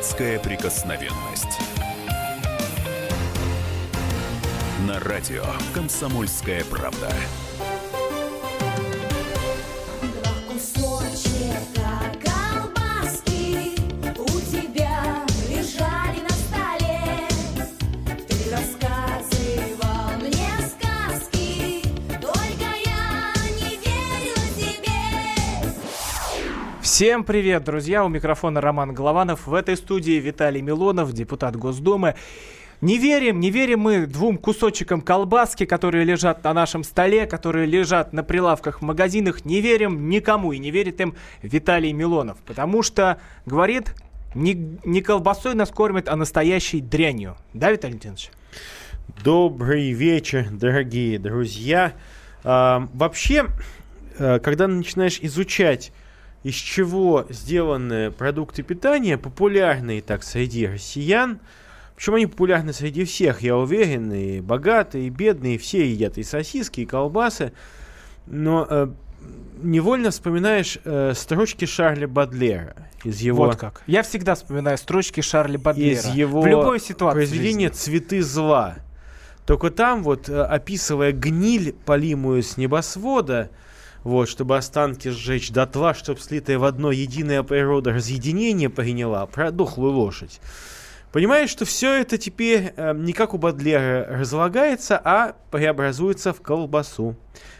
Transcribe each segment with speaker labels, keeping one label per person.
Speaker 1: Датская прикосновенность. На радио «Комсомольская правда».
Speaker 2: Всем привет, друзья! У микрофона Роман Голованов. В этой студии Виталий Милонов, депутат Госдумы. Не верим, не верим мы двум кусочкам колбаски, которые лежат на нашем столе, которые лежат на прилавках в магазинах. Не верим никому и не верит им Виталий Милонов. Потому что, говорит, не, не колбасой нас кормят, а настоящей дрянью. Да, Виталий Леонидович?
Speaker 3: Добрый вечер, дорогие друзья. А, вообще, э, когда начинаешь изучать, из чего сделаны продукты питания, популярные так среди россиян, причем они популярны среди всех, я уверен, и богатые, и бедные, все едят и сосиски, и колбасы, но э, невольно вспоминаешь э, строчки Шарля Бадлера из его
Speaker 2: Вот как. Я всегда вспоминаю строчки Шарли Бадлера.
Speaker 3: из его
Speaker 2: в любой ситуации.
Speaker 3: произведения. «Цветы зла». Только там вот, э, описывая гниль, полимую с небосвода, вот, чтобы останки сжечь дотла, чтобы слитая в одно единая природа разъединение приняла, про дохлую лошадь. Понимаешь, что все это теперь э, не как у Бадлера разлагается, а преобразуется в колбасу.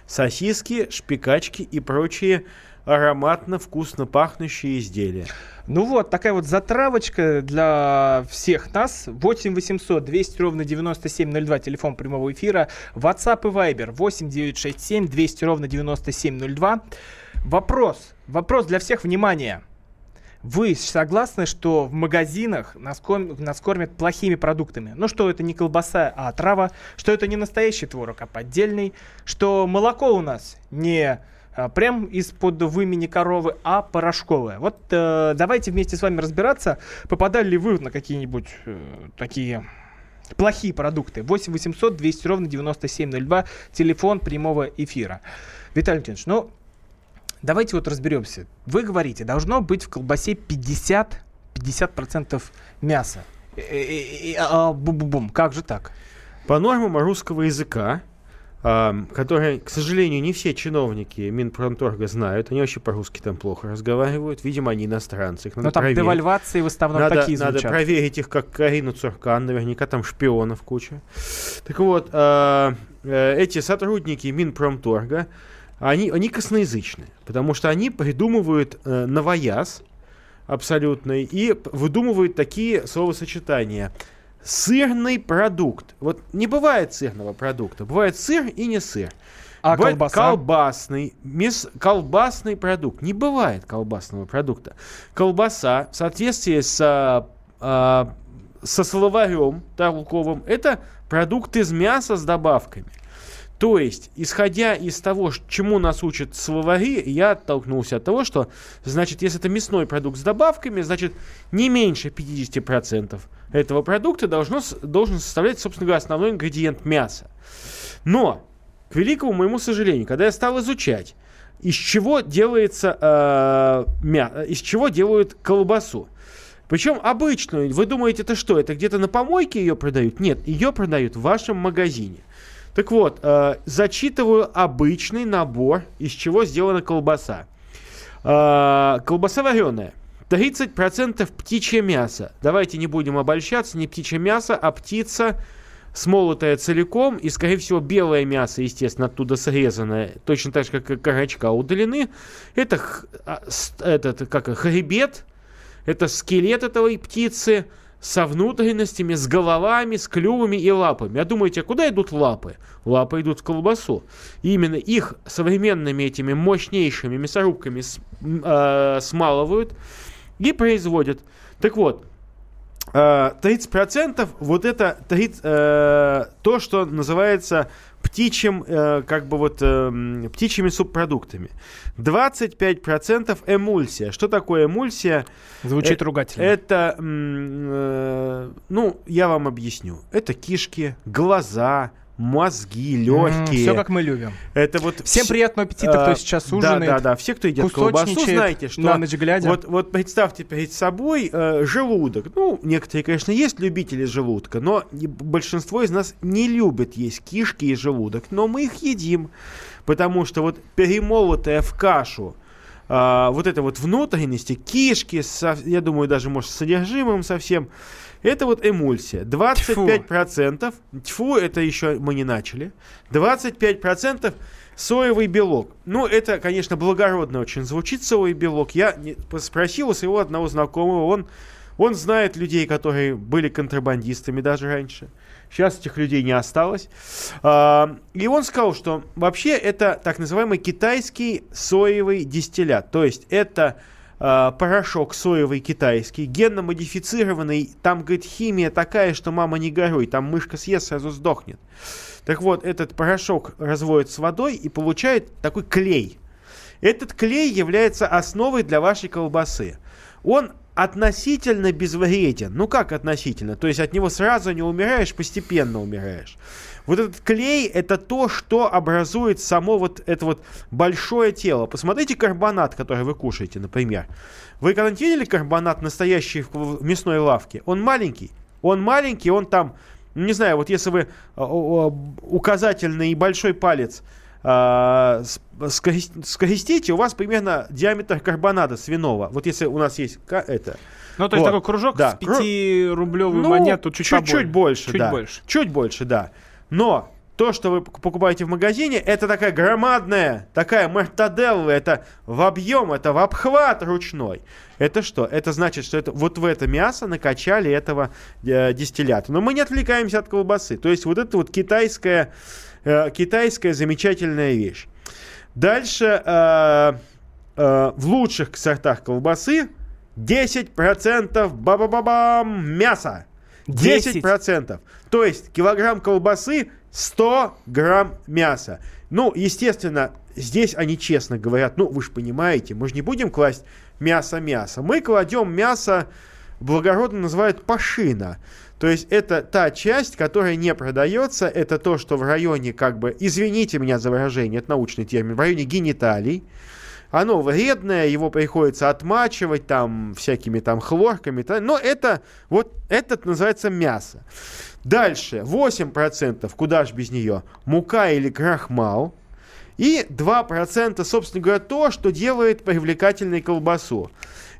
Speaker 3: Сосиски, шпикачки и прочие ароматно, вкусно пахнущие изделия.
Speaker 2: Ну вот, такая вот затравочка для всех нас. 8 800 200 ровно 9702, телефон прямого эфира. WhatsApp и Viber 8 967 200 ровно 9702. Вопрос, вопрос для всех, внимание. Вы согласны, что в магазинах нас, ком- нас кормят плохими продуктами? Ну, что это не колбаса, а трава, что это не настоящий творог, а поддельный, что молоко у нас не прям из-под вымени коровы, а порошковое. Вот э, давайте вместе с вами разбираться, попадали ли вы на какие-нибудь э, такие плохие продукты. 8 800 200 ровно 9702, телефон прямого эфира. Виталий Леонидович, ну, давайте вот разберемся. Вы говорите, должно быть в колбасе 50, 50% мяса. Э, э, э, а, Бум-бум-бум, как же так?
Speaker 3: По нормам русского языка, а, которые, к сожалению, не все чиновники Минпромторга знают, они вообще по-русски там плохо разговаривают, видимо, они иностранцы. Их надо
Speaker 2: Ну, там
Speaker 3: проверить.
Speaker 2: девальвации в основном
Speaker 3: надо,
Speaker 2: такие
Speaker 3: надо
Speaker 2: звучат.
Speaker 3: проверить их, как Карину Цуркан, наверняка там шпионов куча. Так вот, а, э, эти сотрудники Минпромторга, они, они косноязычны, потому что они придумывают э, новояз абсолютный и выдумывают такие словосочетания. Сырный продукт. Вот не бывает сырного продукта. Бывает сыр и не сыр.
Speaker 2: А
Speaker 3: Бывает
Speaker 2: колбаса?
Speaker 3: Колбасный, мес- колбасный продукт. Не бывает колбасного продукта. Колбаса в соответствии с, а, а, со словарем толковым, это продукт из мяса с добавками. То есть, исходя из того, чему нас учат словари, я оттолкнулся от того, что, значит, если это мясной продукт с добавками, значит, не меньше 50% этого продукта должно, должен составлять, собственно говоря, основной ингредиент мяса. Но, к великому моему сожалению, когда я стал изучать, из чего делается э, мя- из чего делают колбасу. Причем обычную. Вы думаете, это что? Это где-то на помойке ее продают? Нет, ее продают в вашем магазине. Так вот, э, зачитываю обычный набор, из чего сделана колбаса. Э, колбаса вареная. 30% птичье мясо. Давайте не будем обольщаться, не птичье мясо, а птица, смолотая целиком, и, скорее всего, белое мясо, естественно, оттуда срезанное, точно так же, как и корочка удалены. Это, а, этот, как хребет, это скелет этой птицы со внутренностями, с головами, с клювами и лапами. А думаете, а куда идут лапы? Лапы идут в колбасу. И именно их современными этими мощнейшими мясорубками с- э, смалывают и производят. Так вот, э, 30% вот это 30, э, то, что называется птичьим, э, как бы вот, э, птичьими субпродуктами. 25% эмульсия. Что такое эмульсия?
Speaker 2: Звучит
Speaker 3: Э,
Speaker 2: ругательно.
Speaker 3: Это, э, ну, я вам объясню. Это кишки, глаза, мозги, легкие.
Speaker 2: Все как мы любим.
Speaker 3: Это вот
Speaker 2: Всем
Speaker 3: вс-
Speaker 2: приятного аппетита, кто
Speaker 3: а,
Speaker 2: сейчас
Speaker 3: Да,
Speaker 2: ужинает.
Speaker 3: да, да. Все, кто едят колбасу, знаете, что
Speaker 2: на ночь глядя.
Speaker 3: Вот, вот представьте перед собой э, желудок. Ну, некоторые, конечно, есть любители желудка, но большинство из нас не любят есть кишки и желудок. Но мы их едим, потому что вот перемолотая в кашу а, вот это вот внутренности, кишки, со- я думаю, даже, может, с содержимым совсем, это вот эмульсия. 25%, тьфу, это еще мы не начали, 25% соевый белок. Ну, это, конечно, благородно очень звучит соевый белок. Я спросил у своего одного знакомого, он, он знает людей, которые были контрабандистами даже раньше. Сейчас этих людей не осталось. А, И он сказал, что вообще это так называемый китайский соевый дистиллят. То есть это а, порошок соевый китайский, генно-модифицированный. Там, говорит, химия такая, что мама не горюй. Там мышка съест, сразу сдохнет. Так вот, этот порошок разводят с водой и получает такой клей. Этот клей является основой для вашей колбасы. Он относительно безвреден. Ну как относительно? То есть от него сразу не умираешь, постепенно умираешь. Вот этот клей это то, что образует само вот это вот большое тело. Посмотрите карбонат, который вы кушаете, например. Вы когда-нибудь видели карбонат настоящий в мясной лавке? Он маленький. Он маленький, он там, ну, не знаю, вот если вы а, указательный и большой палец а, с- скрести- скрестите, у вас примерно диаметр карбоната свиного. Вот если у нас есть это.
Speaker 2: Ну, то есть
Speaker 3: Вот,
Speaker 2: такой кружок
Speaker 3: да.
Speaker 2: с 5-рублевую
Speaker 3: Ну,
Speaker 2: монету чуть,
Speaker 3: чуть-чуть больше,
Speaker 2: Чуть
Speaker 3: да.
Speaker 2: больше.
Speaker 3: Чуть больше, да. Но то, что вы пок- покупаете в магазине, это такая громадная, такая мартаделла, это в объем, это в обхват ручной. Это что? Это значит, что это вот в это мясо накачали этого э, дистиллята. Но мы не отвлекаемся от колбасы. То есть вот это вот китайская, э, китайская замечательная вещь. Дальше э, э, в лучших сортах колбасы 10% ба-ба-ба-бам мяса.
Speaker 2: 10.
Speaker 3: 10%. То есть килограмм колбасы 100 грамм мяса. Ну, естественно, здесь они честно говорят, ну, вы же понимаете, мы же не будем класть мясо-мясо. Мы кладем мясо, благородно называют пашина. То есть это та часть, которая не продается, это то, что в районе, как бы, извините меня за выражение, это научный термин, в районе гениталий. Оно вредное, его приходится отмачивать там всякими там хлорками, но это вот этот называется мясо. Дальше 8%, куда ж без нее, мука или крахмал. И 2%, собственно говоря, то, что делает привлекательной колбасу.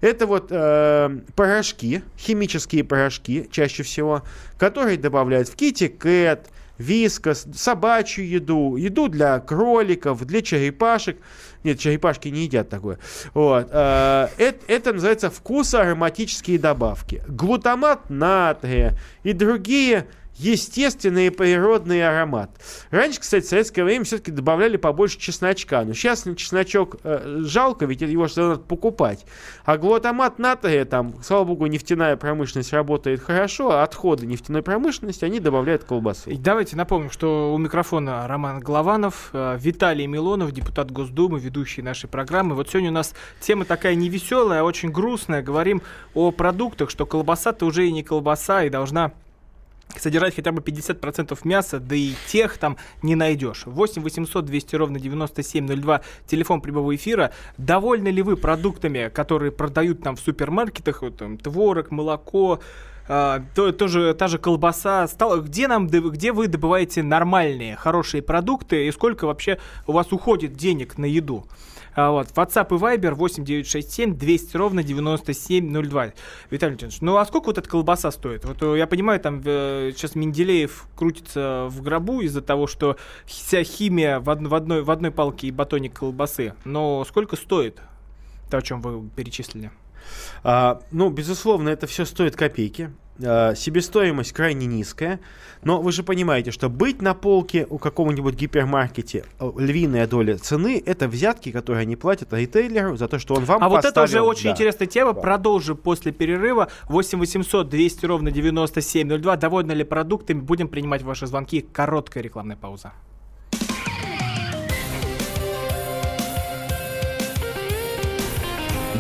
Speaker 3: Это вот э, порошки, химические порошки, чаще всего, которые добавляют в китикет, вискас, собачью еду, еду для кроликов, для черепашек. Нет, черепашки не едят такое. Вот. э, это, это называется вкусоароматические добавки. Глутамат натрия и другие естественный природный аромат. Раньше, кстати, в советское время все-таки добавляли побольше чесночка. Но сейчас на чесночок э, жалко, ведь его же надо покупать. А глутамат натрия, там, слава богу, нефтяная промышленность работает хорошо, а отходы нефтяной промышленности они добавляют в колбасу.
Speaker 2: И Давайте напомним, что у микрофона Роман Голованов, э, Виталий Милонов, депутат Госдумы, ведущий нашей программы. Вот сегодня у нас тема такая не веселая, а очень грустная. Говорим о продуктах, что колбаса-то уже и не колбаса, и должна содержать хотя бы 50% мяса, да и тех там не найдешь. 8 800 200 ровно 9702, телефон прямого эфира. Довольны ли вы продуктами, которые продают там в супермаркетах, вот, там, творог, молоко, а, то, тоже, та же колбаса. Стало, где, нам, где вы добываете нормальные, хорошие продукты и сколько вообще у вас уходит денег на еду? А, вот, WhatsApp и Viber 8967 200 ровно 9702. Виталий Леонидович, ну а сколько вот эта колбаса стоит? Вот э, я понимаю, там э, сейчас Менделеев крутится в гробу из-за того, что вся химия в, од- в одной, в одной палке и батоне колбасы. Но сколько стоит то, о чем вы перечислили?
Speaker 3: А, ну, безусловно, это все стоит копейки. А, себестоимость крайне низкая. Но вы же понимаете, что быть на полке у какого-нибудь гипермаркете э, львиная доля цены это взятки, которые они платят ритейлеру за то, что он вам
Speaker 2: А вот это уже
Speaker 3: поставил,
Speaker 2: очень
Speaker 3: да.
Speaker 2: интересная тема.
Speaker 3: Да.
Speaker 2: Продолжим после перерыва. 8 800 200 ровно 9702. Довольны ли продуктами? Будем принимать ваши звонки. Короткая рекламная пауза.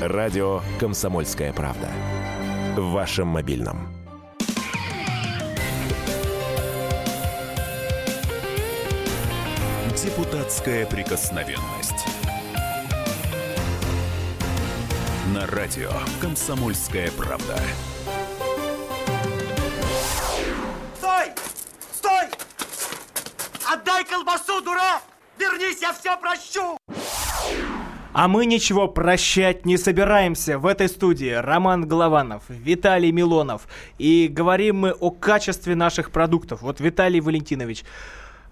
Speaker 4: «Радио Комсомольская правда». В вашем мобильном.
Speaker 1: Депутатская прикосновенность. На радио «Комсомольская правда».
Speaker 5: Стой! Стой! Отдай колбасу, дурак! Вернись, я все прощу!
Speaker 2: А мы ничего прощать не собираемся. В этой студии Роман Голованов, Виталий Милонов. И говорим мы о качестве наших продуктов. Вот Виталий Валентинович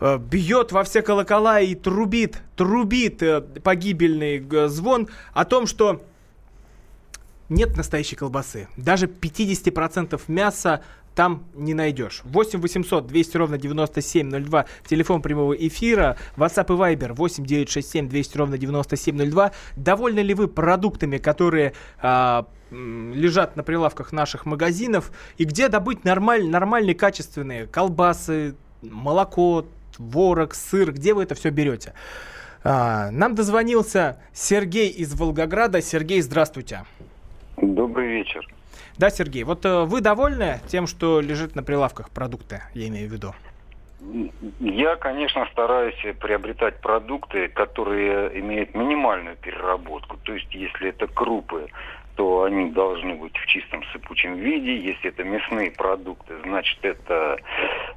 Speaker 2: э, бьет во все колокола и трубит, трубит э, погибельный э, звон о том, что нет настоящей колбасы. Даже 50% мяса там не найдешь. 8 800 200 ровно 9702, телефон прямого эфира, WhatsApp и Viber 8 967 200 ровно 9702. Довольны ли вы продуктами, которые а, лежат на прилавках наших магазинов? И где добыть нормаль, нормальные, качественные колбасы, молоко, творог, сыр? Где вы это все берете? А, нам дозвонился Сергей из Волгограда. Сергей, здравствуйте.
Speaker 6: Добрый вечер.
Speaker 2: Да, Сергей, вот э, вы довольны тем, что лежит на прилавках продукты, я имею в виду?
Speaker 6: Я, конечно, стараюсь приобретать продукты, которые имеют минимальную переработку. То есть, если это крупы, то они должны быть в чистом сыпучем виде. Если это мясные продукты, значит, это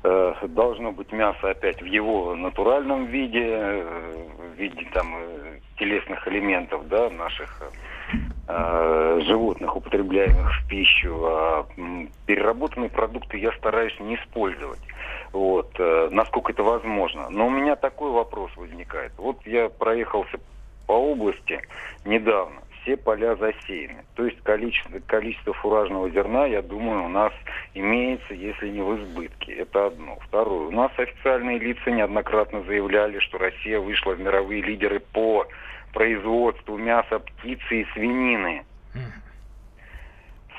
Speaker 6: э, должно быть мясо опять в его натуральном виде, э, в виде там э, телесных элементов, да, наших э, животных, употребляемых в пищу. А переработанные продукты я стараюсь не использовать. Вот, э, насколько это возможно. Но у меня такой вопрос возникает. Вот я проехался по области недавно. Все поля засеяны. То есть количество, количество фуражного зерна, я думаю, у нас имеется, если не в избытке. Это одно. Второе. У нас официальные лица неоднократно заявляли, что Россия вышла в мировые лидеры по производству мяса птицы и свинины.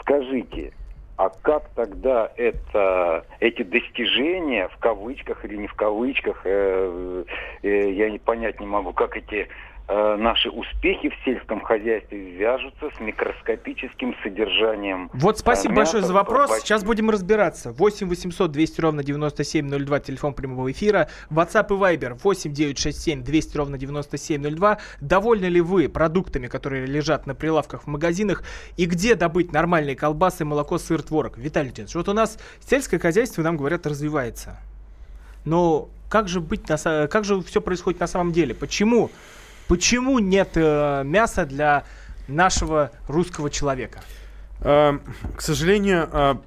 Speaker 6: Скажите, а как тогда это, эти достижения, в кавычках или не в кавычках, э, э, я не понять не могу, как эти наши успехи в сельском хозяйстве вяжутся с микроскопическим содержанием.
Speaker 2: Вот спасибо
Speaker 6: э,
Speaker 2: большое
Speaker 6: мяса
Speaker 2: за вопрос.
Speaker 6: порабощении.
Speaker 2: Сейчас будем разбираться. 8 800 200 ровно 9702, телефон прямого эфира. WhatsApp и Viber 8 967 200 ровно 9702. Довольны ли вы продуктами, которые лежат на прилавках в магазинах? И где добыть нормальные колбасы, молоко, сыр, творог? Виталий Леонидович, вот у нас сельское хозяйство, нам говорят, развивается. Но как же быть, на, как же все происходит на самом деле? Почему? Почему нет э, мяса для нашего русского человека?
Speaker 3: А, К сожалению, а,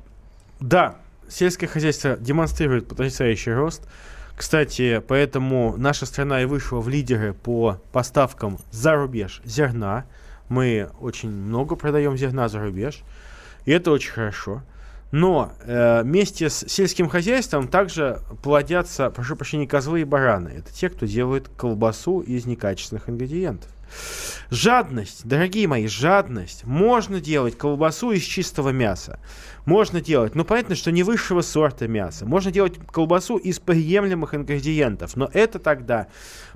Speaker 3: да, сельское хозяйство демонстрирует потрясающий рост. Кстати, поэтому наша страна и вышла в лидеры по поставкам за рубеж зерна. Мы очень много продаем зерна за рубеж. И это очень хорошо. Но э, вместе с сельским хозяйством также плодятся, прошу прощения, козлы и бараны. Это те, кто делает колбасу из некачественных ингредиентов. Жадность, дорогие мои, жадность. Можно делать колбасу из чистого мяса. Можно делать, ну понятно, что не высшего сорта мяса. Можно делать колбасу из приемлемых ингредиентов. Но это тогда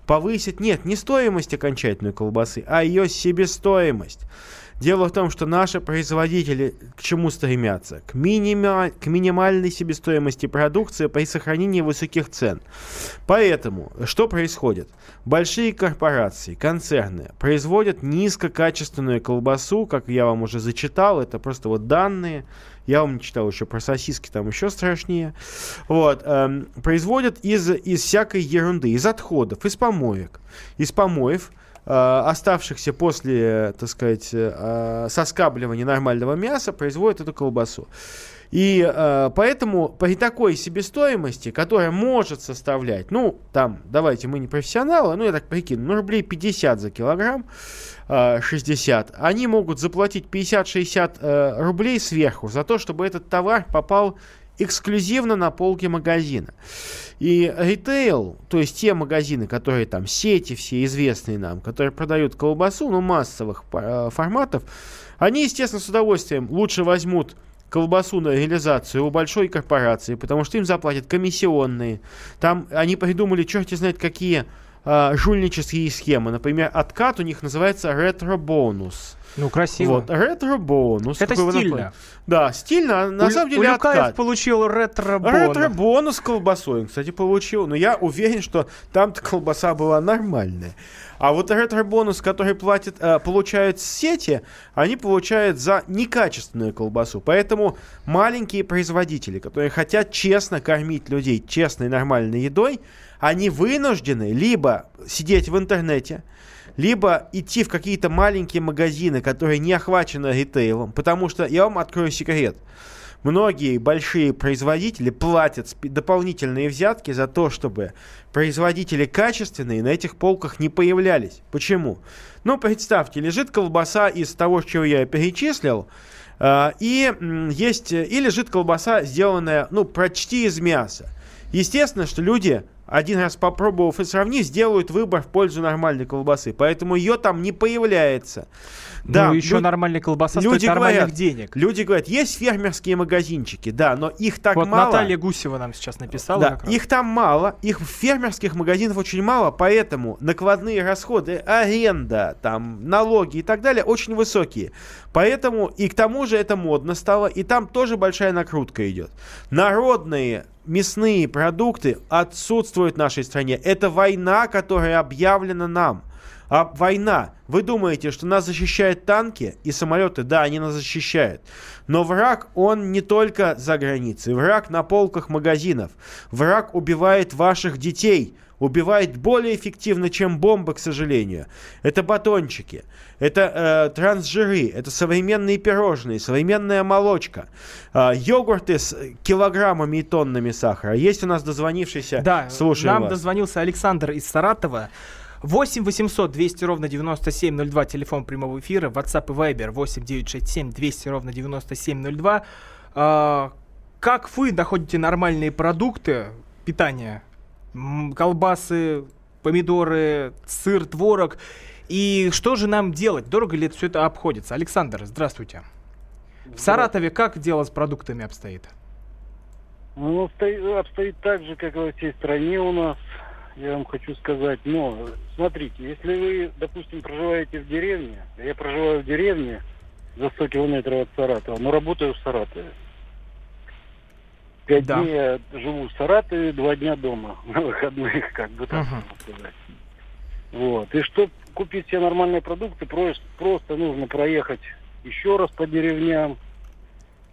Speaker 3: повысит, нет, не стоимость окончательной колбасы, а ее себестоимость. Дело в том, что наши производители к чему стремятся? К, минима- к минимальной себестоимости продукции при сохранении высоких цен. Поэтому что происходит? Большие корпорации, концерны производят низкокачественную колбасу, как я вам уже зачитал, это просто вот данные. Я вам не читал еще про сосиски, там еще страшнее. Вот, эм, производят из, из всякой ерунды, из отходов, из помоек. Из помоев оставшихся после, так сказать, э, соскабливания нормального мяса, производят эту колбасу. И э, поэтому при такой себестоимости, которая может составлять, ну, там, давайте, мы не профессионалы, ну, я так прикину, ну, рублей 50 за килограмм, э, 60, они могут заплатить 50-60 э, рублей сверху за то, чтобы этот товар попал эксклюзивно на полке магазина. И ритейл, то есть те магазины, которые там, сети все известные нам, которые продают колбасу, ну, массовых э, форматов, они, естественно, с удовольствием лучше возьмут колбасу на реализацию у большой корпорации, потому что им заплатят комиссионные. Там они придумали черти знает какие э, жульнические схемы. Например, откат у них называется ретро-бонус.
Speaker 2: Ну, красиво.
Speaker 3: Вот, ретро-бонус.
Speaker 2: Это
Speaker 3: Какой вы
Speaker 2: стильно.
Speaker 3: Да, стильно, а на
Speaker 2: У-
Speaker 3: самом
Speaker 2: у
Speaker 3: деле
Speaker 2: Люкаев
Speaker 3: откат.
Speaker 2: получил ретро-бонус.
Speaker 3: Ретро-бонус с колбасой, он, кстати, получил. Но я уверен, что там-то колбаса была нормальная. А вот ретро-бонус, который платят, э, получают сети, они получают за некачественную колбасу. Поэтому маленькие производители, которые хотят честно кормить людей честной нормальной едой, они вынуждены либо сидеть в интернете, либо идти в какие-то маленькие магазины, которые не охвачены ритейлом. Потому что я вам открою секрет. Многие большие производители платят дополнительные взятки за то, чтобы производители качественные на этих полках не появлялись. Почему? Ну, представьте, лежит колбаса из того, что я перечислил, а, и есть, и лежит колбаса, сделанная, ну, почти из мяса. Естественно, что люди, один раз попробовав и сравнив, сделают выбор в пользу нормальной колбасы. Поэтому ее там не появляется.
Speaker 2: ну, еще
Speaker 3: лю-
Speaker 2: нормальная колбаса
Speaker 3: люди
Speaker 2: стоит нормальных
Speaker 3: говорят,
Speaker 2: денег.
Speaker 3: Люди говорят, есть фермерские магазинчики, да, но их так
Speaker 2: вот
Speaker 3: мало.
Speaker 2: Наталья Гусева нам сейчас написала.
Speaker 3: Да, их там мало, их фермерских магазинов очень мало, поэтому накладные расходы, аренда, там, налоги и так далее очень высокие. Поэтому и к тому же это модно стало, и там тоже большая накрутка идет. Народные мясные продукты отсутствуют в нашей стране. Это война, которая объявлена нам. А война, вы думаете, что нас защищают танки и самолеты? Да, они нас защищают. Но враг, он не только за границей. Враг на полках магазинов. Враг убивает ваших детей. Убивает более эффективно, чем бомбы, к сожалению. Это батончики, это э, трансжиры, это современные пирожные, современная молочка, э, йогурты с килограммами и тоннами сахара. Есть у нас дозвонившийся?
Speaker 2: Да,
Speaker 3: Слушаем
Speaker 2: нам
Speaker 3: вас.
Speaker 2: дозвонился Александр из Саратова. 8 800 200 ровно 9702, телефон прямого эфира, WhatsApp и Viber 8 967 200 ровно 9702. А, как вы находите нормальные продукты питания? Колбасы, помидоры, сыр, творог. И что же нам делать? Дорого ли все это обходится? Александр, здравствуйте. В Саратове как дело с продуктами обстоит?
Speaker 7: Ну, обстоит, обстоит так же, как и во всей стране у нас, я вам хочу сказать. Но, смотрите, если вы, допустим, проживаете в деревне, я проживаю в деревне за 100 километров от Саратова, но работаю в Саратове. Пять
Speaker 2: Да.
Speaker 7: дней я живу в Саратове, два дня дома, на выходных, как бы так можно сказать. Вот. И чтобы купить себе нормальные продукты, просто, просто нужно проехать еще раз по деревням.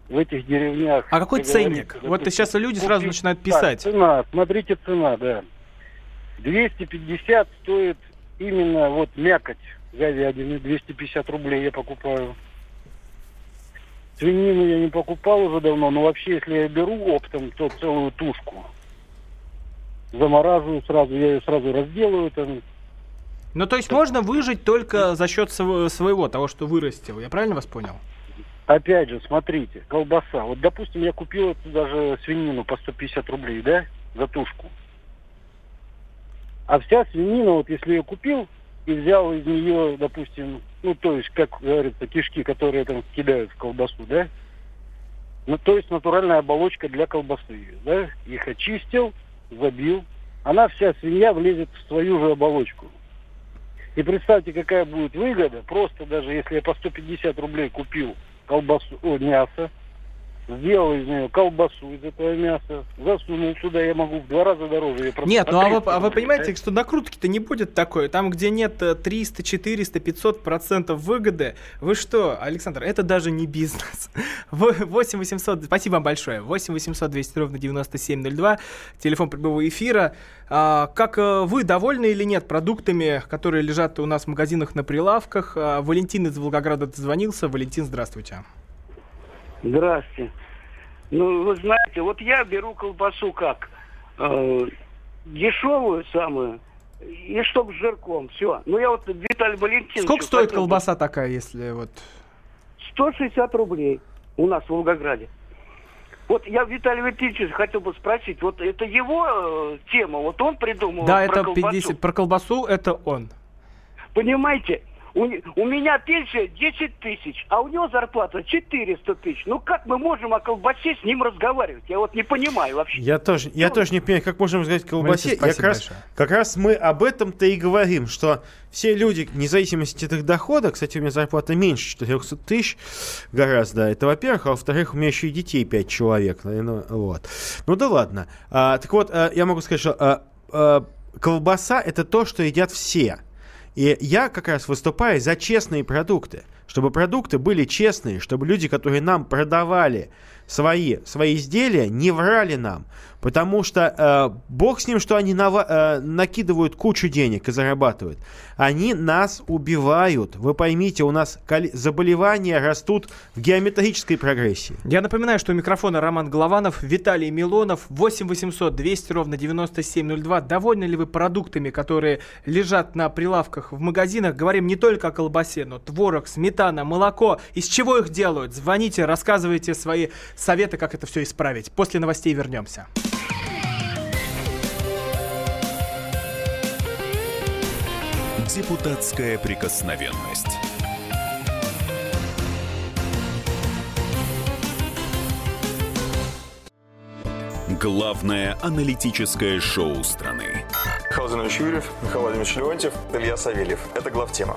Speaker 7: В этих деревнях...
Speaker 2: А какой ценник? Вот
Speaker 7: допустим,
Speaker 2: сейчас люди сразу
Speaker 7: купить-
Speaker 2: начинают
Speaker 7: так,
Speaker 2: писать.
Speaker 7: цена, смотрите, цена, да. 250 стоит именно вот мякоть говядины, 250 рублей я покупаю. Свинину я не покупал уже давно, но вообще, если я беру оптом, то целую тушку. Замораживаю сразу, я ее сразу разделаю там.
Speaker 2: Ну, то есть можно выжить только за счет св- своего, того, что вырастил. Я правильно вас понял?
Speaker 7: Опять же, смотрите, колбаса. Вот, допустим, я купил эту даже свинину по 150 рублей, да, за тушку. А вся свинина, вот если я купил и взял из нее, допустим, ну, то есть, как говорится, кишки, которые там кидают в колбасу, да, ну, то есть натуральная оболочка для колбасы, да, их очистил, забил, она вся свинья влезет в свою же оболочку. И представьте, какая будет выгода, просто даже если я по 150 рублей купил колбасу, о, мясо, сделал из нее колбасу из этого мяса, засунул сюда, я могу в два раза дороже.
Speaker 2: Нет, ну а вы,
Speaker 7: 300
Speaker 2: а вы понимаете, что накрутки-то не будет такой. Там, где нет э, 300, 400, 500 процентов выгоды, вы что, Александр, это даже не бизнес. Вы- 8 800, спасибо вам большое. 8 800 200 ровно 9702, телефон прямого эфира. А, как э, вы довольны или нет продуктами, которые лежат у нас в магазинах на прилавках? А, Валентин из Волгограда дозвонился. Валентин, здравствуйте.
Speaker 8: Здрасте. Ну, вы знаете, вот я беру колбасу как? Э, дешевую самую, и чтоб с жирком, все. Ну, я вот Виталий Валентинович...
Speaker 2: Сколько стоит
Speaker 8: хотел
Speaker 2: колбаса такая, если вот...
Speaker 8: 160 рублей у нас в Волгограде. Вот я Виталий Валентинович хотел бы спросить, вот это его э, тема, вот он придумал
Speaker 2: Да,
Speaker 8: про
Speaker 2: это
Speaker 8: колбасу?
Speaker 2: 50. Про колбасу это он.
Speaker 8: Понимаете, у, у меня пенсия 10 тысяч, а у него зарплата 400 тысяч. Ну как мы можем о колбасе с ним разговаривать? Я вот не понимаю вообще.
Speaker 3: Я тоже, я тоже не понимаю, как можем сказать колбасе.
Speaker 2: Валентин,
Speaker 3: Я
Speaker 2: спасибо
Speaker 3: как, раз, как раз мы об этом-то и говорим, что все люди, вне зависимости от их дохода, кстати, у меня зарплата меньше 400 тысяч гораздо, это во-первых, а во-вторых, у меня еще и детей 5 человек, наверное, вот. Ну да ладно. А, так вот, а, я могу сказать, что а, а, колбаса это то, что едят все. И я как раз выступаю за честные продукты, чтобы продукты были честные, чтобы люди, которые нам продавали свои, свои изделия, не врали нам. Потому что э, бог с ним, что они нава- э, накидывают кучу денег и зарабатывают. Они нас убивают. Вы поймите, у нас заболевания растут в геометрической прогрессии.
Speaker 2: Я напоминаю, что у микрофона Роман Голованов, Виталий Милонов, 8 800 200 ровно 9702. Довольны ли вы продуктами, которые лежат на прилавках в магазинах? Говорим не только о колбасе, но творог, сметана, молоко. Из чего их делают? Звоните, рассказывайте свои советы, как это все исправить. После новостей вернемся.
Speaker 1: Депутатская прикосновенность. Главное аналитическое шоу страны.
Speaker 9: Михаил Юрьев, Михаил Владимирович Леонтьев, Илья Савельев. Это главтема.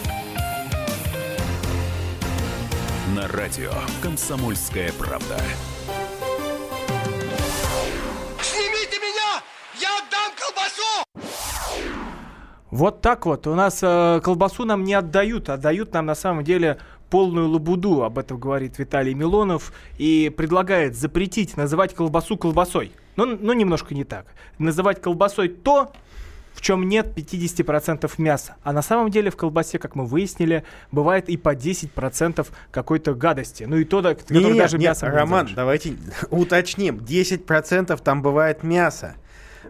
Speaker 1: На радио «Комсомольская правда».
Speaker 5: Снимите меня! Я отдам колбасу!
Speaker 2: Вот так вот. У нас э, колбасу нам не отдают, а дают нам на самом деле полную лабуду. Об этом говорит Виталий Милонов и предлагает запретить называть колбасу колбасой. Ну, ну немножко не так. Называть колбасой то, в чем нет 50% мяса. А на самом деле в колбасе, как мы выяснили, бывает и по 10% какой-то гадости. Ну и то, которое
Speaker 3: Не-не-не,
Speaker 2: даже
Speaker 3: нет,
Speaker 2: не
Speaker 3: Роман, давайте уточним. 10% там бывает мясо.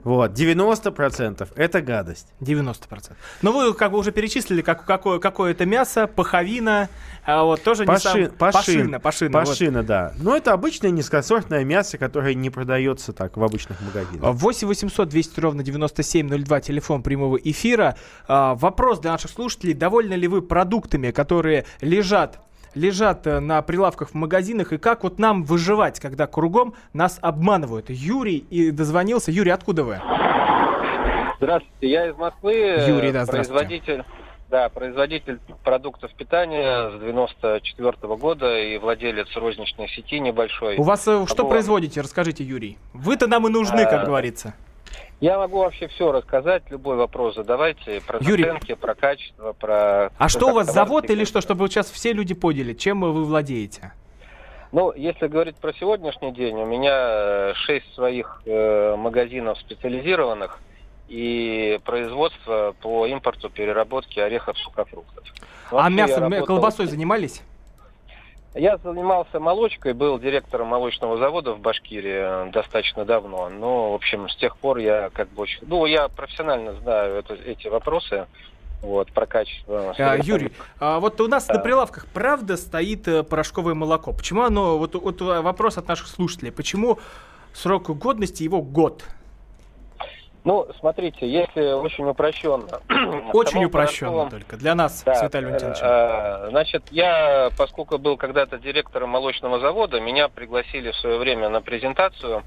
Speaker 3: Вот, 90% это гадость.
Speaker 2: 90%. Но вы как бы уже перечислили, как, какое, какое это мясо, паховина, а вот тоже не сам...
Speaker 3: Пашин, пашин,
Speaker 2: пашина, пашина, вот.
Speaker 3: пашина, да. Но это обычное низкосортное мясо, которое не продается так в обычных магазинах.
Speaker 2: 8 800 200 ровно 9702, телефон прямого эфира. А, Вопрос для наших слушателей. Довольны ли вы продуктами, которые лежат лежат э, на прилавках в магазинах, и как вот нам выживать, когда кругом нас обманывают? Юрий и дозвонился. Юрий, откуда вы?
Speaker 10: Здравствуйте, я из Москвы.
Speaker 2: Юрий, да.
Speaker 10: Производитель, да, производитель продуктов питания с 94 года и владелец розничной сети небольшой.
Speaker 2: У вас э, что
Speaker 10: вам-
Speaker 2: производите? Расскажите, Юрий. Вы-то нам и нужны, как
Speaker 10: А,
Speaker 2: говорится.
Speaker 10: Я могу вообще все рассказать, любой вопрос задавайте. Про
Speaker 2: Юрий.
Speaker 10: про качество, про...
Speaker 2: А что у вас, завод или что, чтобы сейчас все люди поняли, чем вы владеете?
Speaker 10: Ну, если говорить про сегодняшний день, у меня э, шесть своих э, магазинов специализированных и производство по импорту переработки орехов, сухофруктов.
Speaker 2: а
Speaker 10: Вообще я
Speaker 2: мясом,
Speaker 10: работал-
Speaker 2: колбасой занимались?
Speaker 10: Я занимался молочкой, был директором молочного завода в Башкирии э, достаточно давно. Но, в общем, с тех пор я как бы очень... Ну, я профессионально знаю это- эти вопросы. Вот, про качество.
Speaker 2: А, Юрий, а вот у нас
Speaker 10: Да.
Speaker 2: на прилавках правда стоит э, порошковое молоко. Почему оно, вот, вот э, вопрос от наших слушателей, почему срок годности его год?
Speaker 10: Ну, смотрите, если очень упрощенно.
Speaker 2: Очень упрощенно
Speaker 10: порошковом-
Speaker 2: только для нас,
Speaker 10: Да,
Speaker 2: с Виталием Валентиновичем.
Speaker 10: э, Значит, я, поскольку был когда-то директором молочного завода, меня пригласили в свое время на презентацию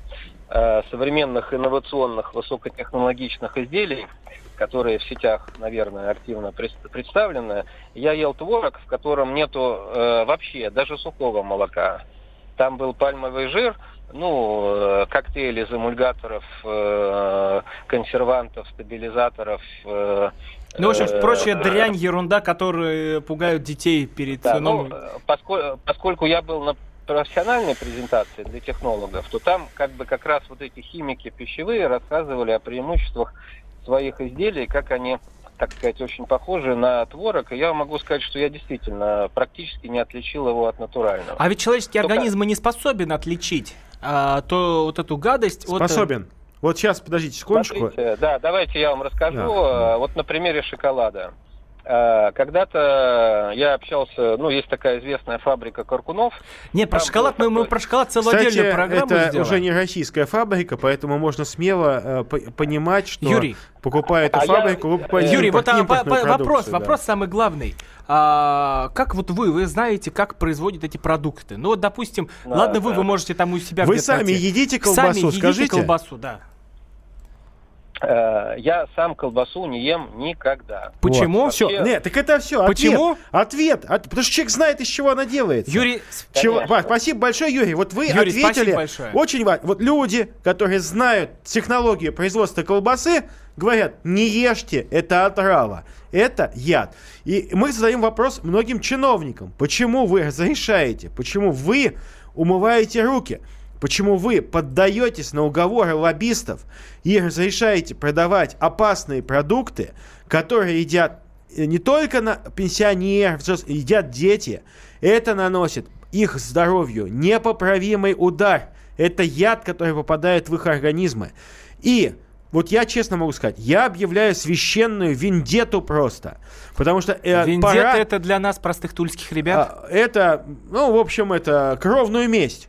Speaker 10: э, современных инновационных высокотехнологичных изделий, которые в сетях, наверное, активно пред- представлены. Я ел творог, в котором нету э, вообще даже сухого молока. Там был пальмовый жир, ну, э, коктейль из эмульгаторов, э, консервантов, стабилизаторов. э,
Speaker 2: Ну, в общем, прочая дрянь, ерунда, которые пугают детей перед
Speaker 10: да, ну, поскольку, поскольку я был на профессиональной презентации для технологов, то там как бы как раз вот эти химики пищевые рассказывали о преимуществах своих изделий, как они так сказать, очень похожи на творог. И я могу сказать, что я действительно практически не отличил его от натурального.
Speaker 2: А ведь человеческий
Speaker 10: Только-
Speaker 2: организм и не способен отличить а, то вот эту гадость от... э,
Speaker 3: Способен. Вот сейчас, подождите секундочку.
Speaker 10: Смотрите, да, давайте я вам расскажу.
Speaker 3: Да.
Speaker 10: Э, Вот на примере шоколада. Э, Когда-то я общался, ну, есть такая известная фабрика Каркунов.
Speaker 2: Нет, про
Speaker 10: Там
Speaker 2: шоколад, мы, мы про шоколад целую
Speaker 3: Кстати,
Speaker 2: отдельную программу
Speaker 3: это
Speaker 2: сделаем.
Speaker 3: уже не российская фабрика, поэтому можно смело э, по- понимать, что
Speaker 2: Юрий.
Speaker 3: покупая эту
Speaker 10: А я-
Speaker 3: фабрику, вы покупаете
Speaker 2: Юрий, вот а, по-
Speaker 3: импортную
Speaker 2: по- вопрос,
Speaker 3: да.
Speaker 2: вопрос самый главный. А, как вот вы, вы знаете, как производят эти продукты? Ну вот, допустим,
Speaker 10: Да,
Speaker 2: ладно, вы,
Speaker 10: да.
Speaker 2: вы можете там у себя
Speaker 3: Вы сами
Speaker 2: найти.
Speaker 3: едите
Speaker 2: Сами
Speaker 3: колбасу,
Speaker 2: едите
Speaker 3: скажите?
Speaker 2: колбасу, да.
Speaker 10: Э, Я сам колбасу не ем никогда.
Speaker 2: Почему?
Speaker 3: Все,
Speaker 10: Вообще-
Speaker 3: нет, так это все.
Speaker 2: Почему?
Speaker 3: Ответ. От- потому что человек знает, из чего она делается.
Speaker 2: Юрий,
Speaker 3: Чего-
Speaker 10: Конечно.
Speaker 3: Ва, спасибо большое, Юрий. Вот вы
Speaker 2: Юрий, спасибо
Speaker 3: ответили.
Speaker 2: большое.
Speaker 3: Очень важно. Вот люди, которые знают технологию производства колбасы, говорят, не ешьте, это отрава, это яд. И мы задаем вопрос многим чиновникам. Почему вы разрешаете, почему вы умываете руки? Почему вы поддаетесь на уговоры лоббистов и разрешаете продавать опасные продукты, которые едят э, не только на пенсионеров, едят дети. Это наносит их здоровью непоправимый удар. Это яд, который попадает в их организмы. И вот я честно могу сказать, я объявляю священную вендету просто. Потому что э,
Speaker 2: Вендетта
Speaker 3: пора-
Speaker 2: это для нас, простых тульских ребят.
Speaker 3: а, это, ну, в общем, это кровную месть.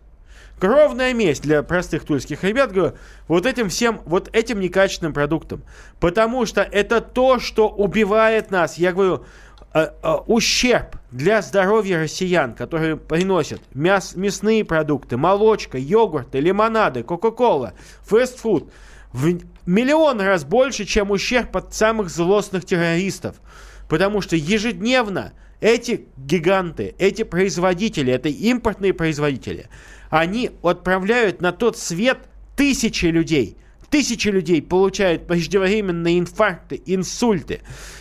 Speaker 3: Кровная месть для простых тульских ребят, говорю, вот этим всем, вот этим некачественным продуктом. Потому что это то, что убивает нас. Я говорю, э, э, ущерб для здоровья россиян, которые приносят мяс, мясные продукты, молочка, йогурты, лимонады, кока-кола, фастфуд, в миллион раз больше, чем ущерб от самых злостных террористов. Потому что ежедневно эти гиганты, эти производители, это импортные производители, они отправляют на тот свет тысячи людей. Тысячи людей получают преждевременные инфаркты, инсульты.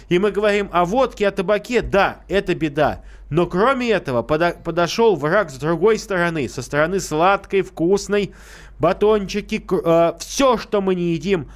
Speaker 3: И мы говорим о водке, о табаке. Да, это беда. Но кроме этого подо- подошел враг с другой стороны. Со стороны сладкой, вкусной, батончики, все, что мы не едим,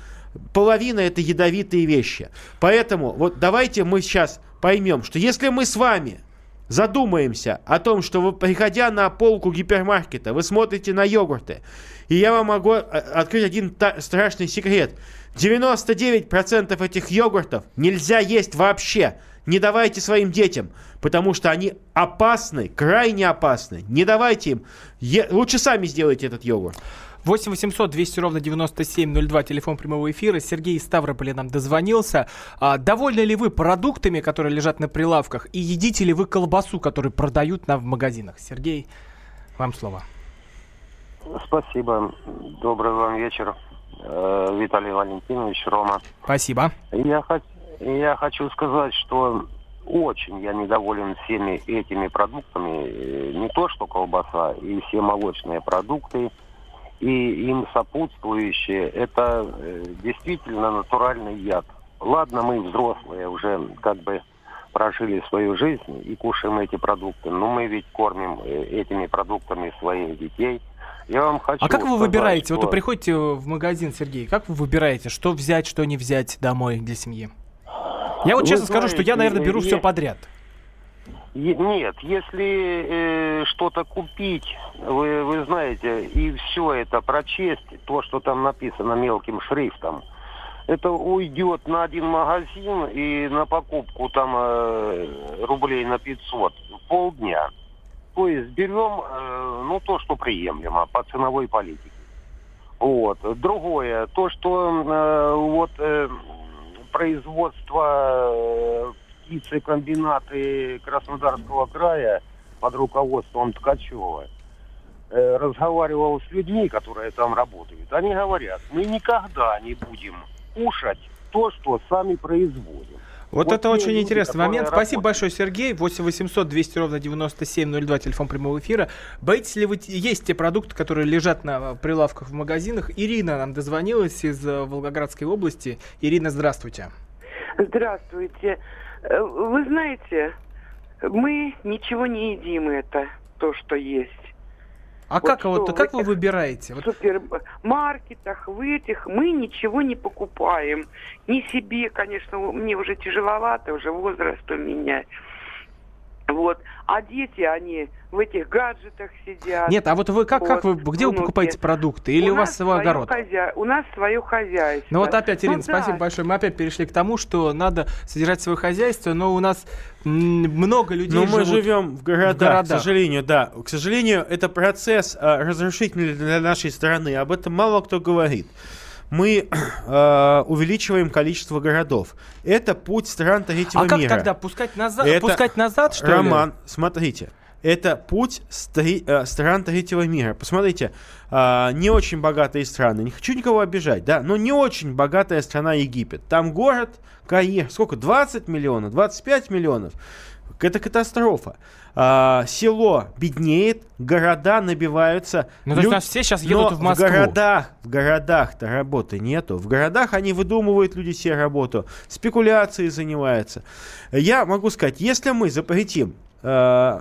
Speaker 3: половина это ядовитые вещи. Поэтому вот давайте мы сейчас поймем, что если мы с вами задумаемся о том, что вы, приходя на полку гипермаркета, вы смотрите на йогурты, и я вам могу э, открыть один страшный секрет. 99% этих йогуртов нельзя есть вообще. Не давайте своим детям, потому что они опасны, крайне опасны. Не давайте им. Е- лучше сами сделайте этот йогурт.
Speaker 2: 8 800 200 ровно 9702, телефон прямого эфира. Сергей из Ставрополя нам дозвонился. А, довольны ли вы продуктами, которые лежат на прилавках, и едите ли вы колбасу, которую продают нам в магазинах? Сергей, вам слово.
Speaker 11: Спасибо. Добрый вам вечер, э, Виталий Валентинович, Рома.
Speaker 2: Спасибо.
Speaker 11: Я, я хочу сказать, что очень я недоволен всеми этими продуктами. Э, Не то, что колбаса, и все молочные продукты, и им сопутствующие. Это э, действительно натуральный яд. Ладно, мы взрослые уже как бы прожили свою жизнь и кушаем эти продукты, но мы ведь кормим э, этими продуктами своих детей. Я вам хочу
Speaker 2: А как вы
Speaker 11: сказать,
Speaker 2: выбираете? Вот
Speaker 11: что-
Speaker 2: вы приходите в магазин, Сергей, как вы выбираете, что взять, что не взять домой для семьи? Я вот
Speaker 11: Вы
Speaker 2: честно скажу, что я,
Speaker 11: знаете,
Speaker 2: наверное, беру все
Speaker 11: есть-
Speaker 2: подряд.
Speaker 11: Нет, если э, что-то купить, вы, вы знаете, и все это прочесть, то, что там написано мелким шрифтом, это уйдет на один магазин и на покупку там э, рублей на 500 полдня. То есть берем, э, ну, то, что приемлемо по ценовой политике. Вот. Другое, то, что э, вот э, производство э, птицекомбинаты Краснодарского края под руководством Ткачева э, разговаривал с людьми, которые там работают. Они говорят, мы никогда не будем кушать то, что сами производим.
Speaker 2: Вот,
Speaker 11: Вот
Speaker 2: это очень
Speaker 11: люди,
Speaker 2: интересный момент. Спасибо
Speaker 11: работают.
Speaker 2: большое, Сергей. 8 800 200 ровно 9702, телефон прямого эфира. Боитесь ли вы, есть те продукты, которые лежат на прилавках в магазинах? Ирина нам дозвонилась из э, Волгоградской области. Ирина, здравствуйте.
Speaker 12: Здравствуйте. Э, Вы знаете, мы ничего не едим это, то, что есть.
Speaker 2: А как, вот, как вы выбираете?
Speaker 12: В супермаркетах, в этих мы ничего не покупаем. Не себе, конечно, мне уже тяжеловато, уже возраст у меня. Вот. А дети, они в этих гаджетах сидят.
Speaker 2: Нет, а вот вы как, как вы,
Speaker 12: Вот,
Speaker 2: где вы
Speaker 12: внуки.
Speaker 2: покупаете продукты? Или у, вас
Speaker 12: нас
Speaker 2: свой огород?
Speaker 12: хозя- У нас свое хозяйство.
Speaker 2: Ну вот опять, Ирина,
Speaker 12: Ну
Speaker 2: спасибо
Speaker 12: да.
Speaker 2: большое. Мы опять перешли к тому, что надо содержать свое хозяйство, но у нас много людей
Speaker 3: Но мы
Speaker 2: живут
Speaker 3: живем в городах,
Speaker 2: в городах.
Speaker 3: к сожалению, да. К сожалению, это процесс а, разрушительный для нашей страны. Об этом мало кто говорит. Мы а, увеличиваем количество городов. Это путь стран третьего
Speaker 2: А как
Speaker 3: мира.
Speaker 2: тогда пускать назад,
Speaker 3: Это-
Speaker 2: пускать назад, что ли?
Speaker 3: Роман, смотрите. Это путь стри- э, стран третьего мира. Посмотрите, а, не очень богатые страны. Не хочу никого обижать, да, но не очень богатая страна Египет. Там город Каир, сколько? 20 миллионов, 25 миллионов. Это катастрофа. А, село беднеет, города набиваются.
Speaker 2: Ну, то есть
Speaker 3: Люд-
Speaker 2: нас все щас едут
Speaker 3: Но
Speaker 2: в Москву.
Speaker 3: В городах, в городах-то работы нету. В городах они выдумывают люди себе работу, спекуляцией занимаются. Я могу сказать, если мы запретим э,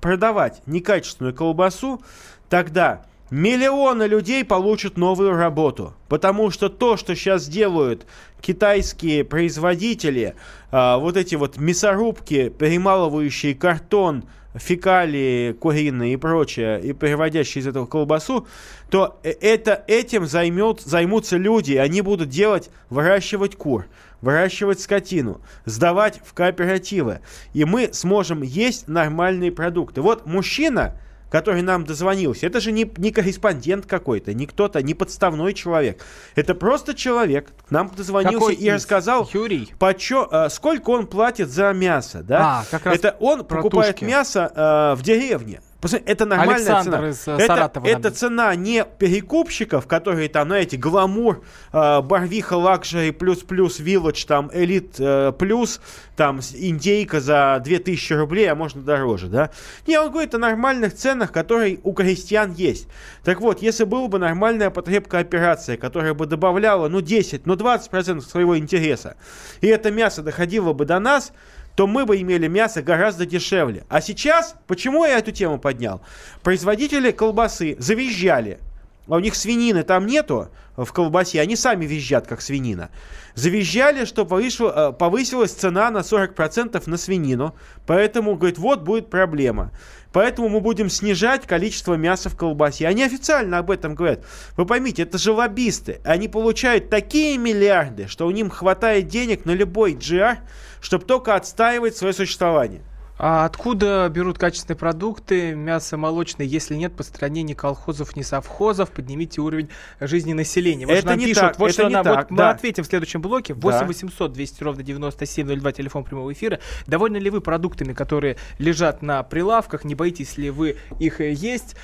Speaker 3: продавать некачественную колбасу, тогда миллионы людей получат новую работу. Потому что то, что сейчас делают китайские производители, э, вот эти вот мясорубки, перемалывающие картон, фекалии куриные и прочее, и переводящие из этого колбасу, то э- это, этим займет, займутся люди. Они будут делать, выращивать кур, выращивать скотину, сдавать в кооперативы. И мы сможем есть нормальные продукты. Вот мужчина, который нам дозвонился, это же не, не корреспондент какой-то, не кто-то, не подставной человек. Это просто человек к нам дозвонился
Speaker 2: Какой
Speaker 3: и
Speaker 2: из?
Speaker 3: рассказал,
Speaker 2: Юрий?
Speaker 3: почё- э, сколько он платит за мясо. Да?
Speaker 2: А, как раз
Speaker 3: это он
Speaker 2: про
Speaker 3: покупает мясо э, в деревне. Это нормальная
Speaker 2: Александр
Speaker 3: цена.
Speaker 2: из, э,
Speaker 3: это,
Speaker 2: Саратова
Speaker 3: это цена не перекупщиков, которые там, знаете, гламур, э, барвиха luxury плюс-плюс, village, там, элит э, плюс, там, индейка за 2000 рублей, а можно дороже, да? Не, он говорит о нормальных ценах, которые у крестьян есть. Так вот, если была бы нормальная потребка операция, которая бы добавляла, ну, 10, ну, 20% своего интереса, и это мясо доходило бы до нас, то мы бы имели мясо гораздо дешевле. А сейчас, почему я эту тему поднял? Производители колбасы завизжали. А у них свинины там нету в колбасе, они сами визжат, как свинина. Завизжали, что повышла- э, повысилась цена на 40% на свинину. Поэтому, говорит, вот будет проблема. Поэтому мы будем снижать количество мяса в колбасе. Они официально об этом говорят. Вы поймите, это же лоббисты. Они получают такие миллиарды, что у них хватает денег на любой GR, чтобы только отстаивать свое существование.
Speaker 2: А откуда берут качественные продукты, мясо молочное, если нет по стране ни колхозов, ни совхозов? Поднимите уровень жизни населения. Вот
Speaker 3: Это
Speaker 2: нам
Speaker 3: не
Speaker 2: пишут,
Speaker 3: так,
Speaker 2: вот
Speaker 3: это
Speaker 2: что
Speaker 3: не
Speaker 2: нам,
Speaker 3: так,
Speaker 2: вот мы
Speaker 3: да.
Speaker 2: ответим в следующем блоке.
Speaker 3: Да.
Speaker 2: 8 800 200 ровно 9702, телефон прямого эфира. Довольны ли вы продуктами, которые лежат на прилавках? Не боитесь ли вы их э, есть?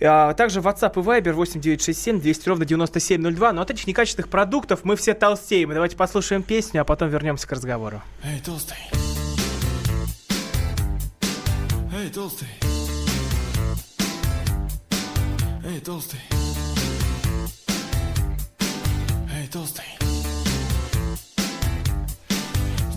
Speaker 2: А также WhatsApp и Viber 8967 200 ровно 9702. Но от этих некачественных продуктов мы все толстеем. Давайте послушаем песню, а потом вернемся к разговору.
Speaker 13: Эй, толстый. Эй, толстый. Эй, толстый. Эй, толстый.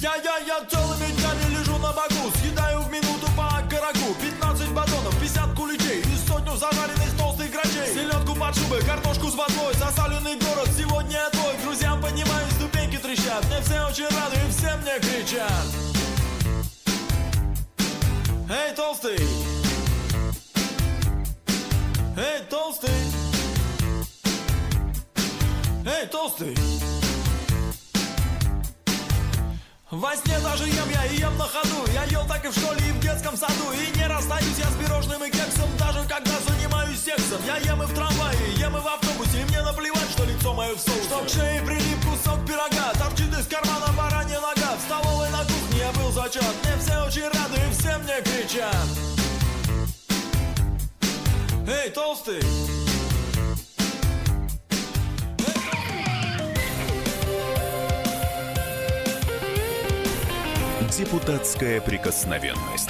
Speaker 13: Я-я-я целыми днями лежу на боку Съедаю в минуту по окороку 15 батонов, 50 куличей И сотню зажаренных толстых грачей Селедку под шубой, картошку с водой Засаленный город, сегодня я твой друзьям поднимаюсь, ступеньки трещат Мне все очень рады Эй, толстый! Эй, толстый! Эй, толстый! Во сне даже ем я и ем на ходу Я ел так и в школе, и в детском саду И не расстаюсь я с пирожным и кексом Даже когда занимаюсь сексом Я ем и в трамвае, ем и в автобусе И мне наплевать, что лицо мое в соусе Что к шее прилип кусок пирога Торчит из кармана баранья нога В столовой на кухне был зачет Мне все очень рады все мне кричат Эй, толстый!
Speaker 1: Депутатская прикосновенность.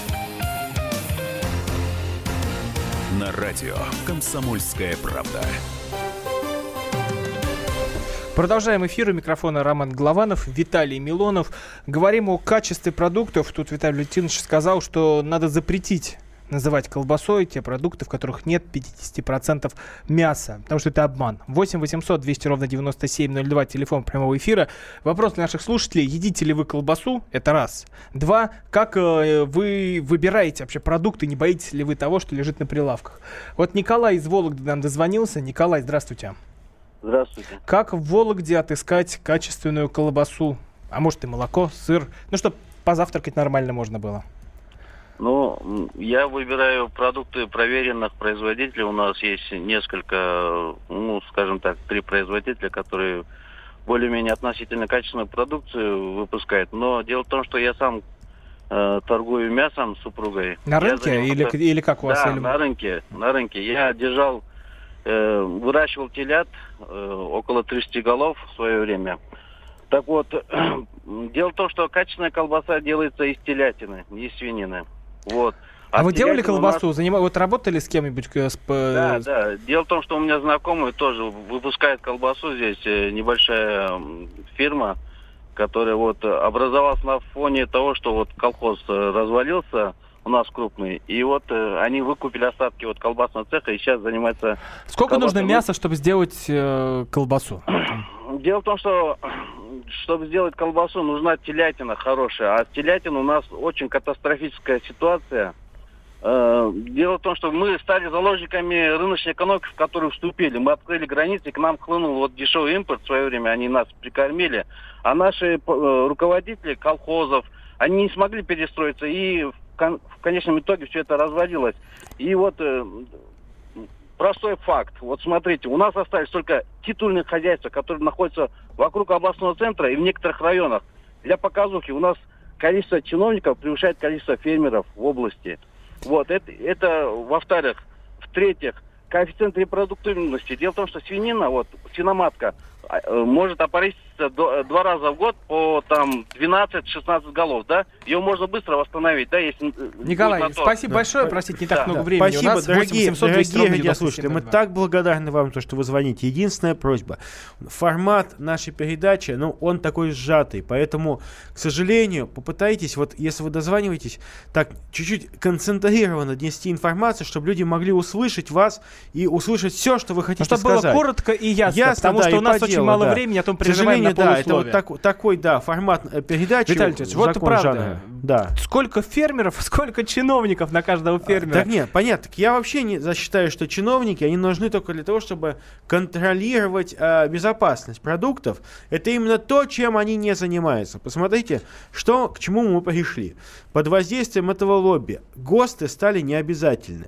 Speaker 1: На радио «Комсомольская правда».
Speaker 2: Продолжаем эфир. У микрофона Роман Голованов, Виталий Милонов. Говорим о качестве продуктов. Тут Виталий Валентинович сказал, что надо запретить называть колбасой те продукты, в которых нет 50% мяса, потому что это обман. 8 800 200 ровно 9702, телефон прямого эфира. Вопрос для наших слушателей, едите ли вы колбасу? Это раз. Два, как э, вы выбираете вообще продукты, не боитесь ли вы того, что лежит на прилавках? Вот Николай из Вологды нам дозвонился. Николай, здравствуйте.
Speaker 14: Здравствуйте.
Speaker 2: Как в Вологде отыскать качественную колбасу? А может и молоко, сыр? Ну, чтобы позавтракать нормально можно было.
Speaker 14: Ну, я выбираю продукты проверенных производителей. У нас есть несколько, ну, скажем так, три производителя, которые более-менее относительно качественную продукцию выпускают. Но дело в том, что я сам э, торгую мясом с супругой.
Speaker 2: На рынке
Speaker 14: занимался-
Speaker 2: или, или как у вас?
Speaker 14: Да,
Speaker 2: Или-
Speaker 14: на рынке, на рынке. Я держал, э, выращивал телят, э, около 30 голов в свое время. Так вот, дело в том, что качественная колбаса делается из телятины, не из свинины. Вот.
Speaker 2: А вы делали
Speaker 14: телятина у нас-
Speaker 2: колбасу? Занима- Вот работали с кем-нибудь? э, с
Speaker 14: Да, да. Дело в том, что у меня знакомый тоже выпускает колбасу здесь, э, небольшая фирма, которая вот образовалась на фоне того, что вот колхоз э, развалился у нас крупный, и вот они выкупили остатки вот колбасного цеха и сейчас занимаются...
Speaker 2: Сколько нужно
Speaker 14: колбасой.
Speaker 2: мяса, чтобы сделать э, колбасу?
Speaker 14: Дело в том, что чтобы сделать колбасу, нужна телятина хорошая. А с телятиной у нас очень катастрофическая ситуация. Э, Дело в том, что мы стали заложниками рыночной экономики, в которую вступили. Мы открыли границы, и к нам хлынул вот дешевый импорт в свое время, они нас прикормили. А наши э, руководители колхозов, они не смогли перестроиться, и в конечном итоге все это разводилось. И вот э, простой факт. Вот смотрите, у нас остались только титульные хозяйства, которые находятся вокруг областного центра и в некоторых районах. Для показухи у нас количество чиновников превышает количество фермеров в области. Вот, это, это во-вторых. В-третьих, коэффициент репродуктивности. Дело в том, что свинина, вот, свиноматка, может опореститься до- два раза в год по там 12-16 голов, да? Ее можно быстро восстановить, да, если... э,
Speaker 2: Николай, спасибо большое. Простите, не так
Speaker 14: Да.
Speaker 2: много
Speaker 14: Да.
Speaker 2: времени.
Speaker 3: Спасибо,
Speaker 2: у нас
Speaker 3: дорогие,
Speaker 2: 8700 200
Speaker 3: дорогие радиослушатели. Мы
Speaker 2: 9702.
Speaker 3: так благодарны вам, то, что вы звоните. Единственная просьба. Формат нашей передачи, ну, он такой сжатый. Поэтому, к сожалению, попытайтесь, вот если вы дозваниваетесь, так чуть-чуть концентрированно нести информацию, чтобы люди могли услышать вас и услышать все, что вы хотите
Speaker 2: Ну, чтобы было
Speaker 3: сказать.
Speaker 2: коротко и ясно, потому
Speaker 3: да,
Speaker 2: что у нас очень
Speaker 3: делу,
Speaker 2: мало
Speaker 3: да.
Speaker 2: времени, а то мы
Speaker 3: К
Speaker 2: прерываем на
Speaker 3: да, это вот так- такой, да, формат э, передачи.
Speaker 2: Виталий Ильич, вот правда.
Speaker 3: жанра. Да.
Speaker 2: Сколько фермеров, сколько чиновников на каждого фермера.
Speaker 3: Так нет, понятно. Так я вообще не считаю, что чиновники, они нужны только для того, чтобы контролировать э, безопасность продуктов. Это именно то, чем они не занимаются. Посмотрите, что, к чему мы пришли. Под воздействием этого лобби ГОСТы стали необязательны.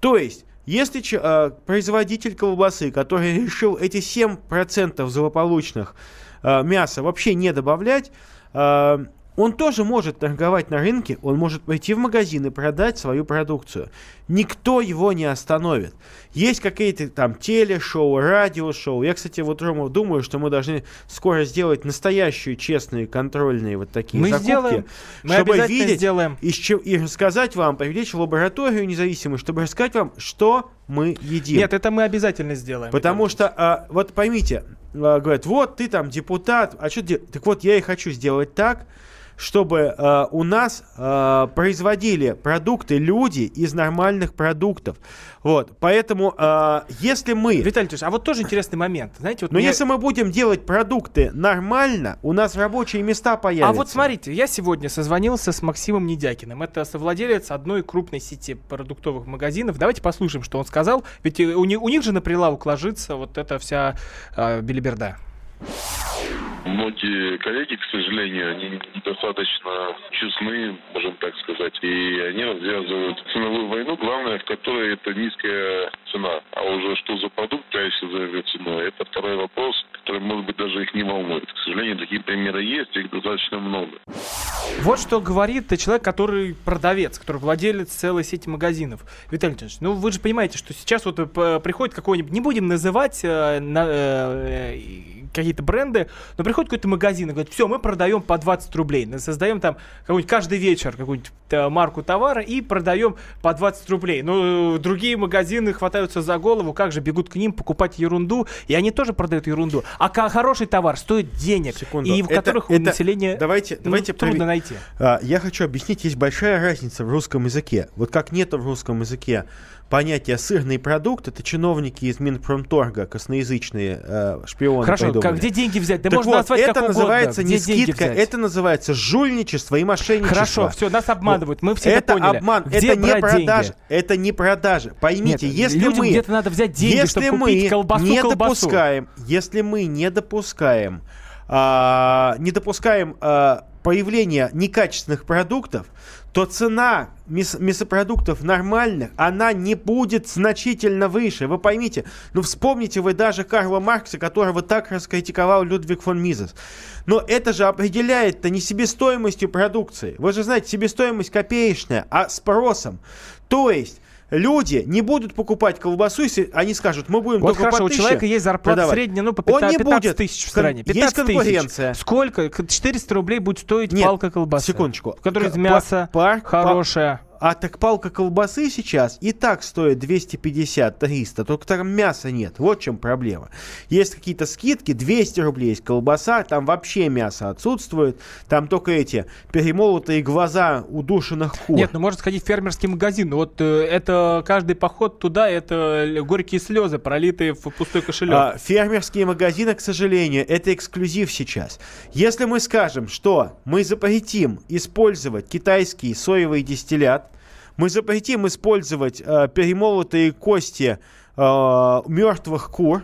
Speaker 3: То есть, если э, производитель колбасы, который решил эти 7% злополучных э, мяса вообще не добавлять, э, он тоже может торговать на рынке, он может пойти в магазин и продать свою продукцию. Никто его не остановит. Есть какие-то там телешоу, радиошоу. Я, кстати, вот, Рома, думаю, что мы должны скоро сделать настоящие, честные, контрольные вот такие
Speaker 2: Мы
Speaker 3: закупки.
Speaker 2: сделаем. Мы
Speaker 3: чтобы видеть
Speaker 2: сделаем.
Speaker 3: И, и рассказать вам, привлечь в лабораторию независимую, чтобы рассказать вам, что мы едим.
Speaker 2: Нет, это мы обязательно сделаем.
Speaker 3: Потому что, а, вот поймите, а, говорят, вот ты там депутат, а что ты... Так вот, я и хочу сделать так, чтобы а, у нас а, производили продукты люди из нормальных продуктов. Вот, поэтому, а, если мы...
Speaker 2: Виталий Ильич, а вот тоже интересный момент. Знаете, вот
Speaker 3: Но
Speaker 2: мне-
Speaker 3: если мы будем делать продукты нормально, у нас рабочие места появятся.
Speaker 2: А вот смотрите, я сегодня созвонился с Максимом Недякиным. Это совладелец одной крупной сети продуктовых магазинов. Давайте послушаем, что он сказал. Ведь и у, ни- у них же на прилавок ложится вот эта вся э, белиберда.
Speaker 15: Многие коллеги, к сожалению, они недостаточно честны, можем так сказать, и они развязывают ценовую войну, главное в которой это низкая цена. А уже что за продукт дальше за ценой, это второй вопрос, который, может быть, даже их не волнует. К сожалению, такие примеры есть, их достаточно много.
Speaker 2: Вот что говорит человек, который продавец, который владелец целой сети магазинов. Виталий Леонидович, ну вы же понимаете, что сейчас вот э, приходит какой-нибудь, не будем называть э, на, э, какие-то бренды, но приходит какой-то магазин и говорит, все, мы продаем по 20 рублей, мы создаем там какой-нибудь каждый вечер какую-нибудь э, марку товара и продаем по 20 рублей. Э, другие магазины хватаются за голову, как же бегут к ним покупать ерунду, и они тоже продают ерунду. А хороший товар стоит денег,
Speaker 3: Секунду.
Speaker 2: и в
Speaker 3: Это-
Speaker 2: которых у
Speaker 3: это-
Speaker 2: населения
Speaker 3: давайте,
Speaker 2: ну,
Speaker 3: давайте
Speaker 2: трудно
Speaker 3: прови-
Speaker 2: найти.
Speaker 3: А, Я хочу объяснить, есть большая разница в русском языке. Вот как нет в русском языке понятия сырный продукт, это чиновники из Минпромторга, косноязычные э, шпионы
Speaker 2: Хорошо,
Speaker 3: придумали.
Speaker 2: как- где деньги взять? Да
Speaker 3: Так
Speaker 2: можно
Speaker 3: вот,
Speaker 2: назвать
Speaker 3: это
Speaker 2: как угодно.
Speaker 3: называется
Speaker 2: Где
Speaker 3: не
Speaker 2: деньги
Speaker 3: скидка, это называется жульничество и мошенничество.
Speaker 2: Хорошо, всё, нас обманывают, мы все
Speaker 3: это
Speaker 2: это поняли.
Speaker 3: обман,
Speaker 2: Где
Speaker 3: это не продажа,
Speaker 2: деньги?
Speaker 3: это не продажа. Поймите,
Speaker 2: Нет,
Speaker 3: если
Speaker 2: людям
Speaker 3: мы
Speaker 2: где-то надо взять деньги,
Speaker 3: если
Speaker 2: чтобы
Speaker 3: мы
Speaker 2: купить колбасу,
Speaker 3: не
Speaker 2: колбасу.
Speaker 3: допускаем, если мы не допускаем, а, не допускаем а, появления некачественных продуктов, то цена мяс- мясопродуктов нормальных, она не будет значительно выше. Вы поймите, ну вспомните вы даже Карла Маркса, которого так раскритиковал Людвиг фон Мизес. Но это же определяет-то не себестоимостью продукции. Вы же знаете, себестоимость копеечная, а спросом. То есть люди не будут покупать колбасу, если они скажут, мы будем
Speaker 2: Вот
Speaker 3: только
Speaker 2: хорошо,
Speaker 3: по
Speaker 2: у
Speaker 3: 1000
Speaker 2: человека есть зарплата
Speaker 3: продавать».
Speaker 2: средняя, ну, по
Speaker 3: Он
Speaker 2: 15,
Speaker 3: не
Speaker 2: 15
Speaker 3: будет.
Speaker 2: тысяч в стране.
Speaker 3: Есть
Speaker 2: 15 тысяч.
Speaker 3: конкуренция.
Speaker 2: Сколько? К- 400 рублей будет стоить
Speaker 3: Нет,
Speaker 2: палка колбасы.
Speaker 3: Секундочку.
Speaker 2: В которой из мяса
Speaker 3: па- пар-
Speaker 2: хорошая.
Speaker 3: А так палка колбасы сейчас и так стоит 250-300, только там мяса нет. Вот в чем проблема. Есть какие-то скидки, 200 рублей есть колбаса, там вообще мясо отсутствует, там только эти перемолотые глаза удушенных кур.
Speaker 2: Нет, ну можно сходить в фермерский магазин. Вот э, это каждый поход туда, это горькие слезы, пролитые в пустой кошелек.
Speaker 3: А, фермерские магазины, к сожалению, это эксклюзив сейчас. Если мы скажем, что мы запретим использовать китайский соевый дистиллят, мы запретим использовать э, перемолотые кости э, мертвых кур,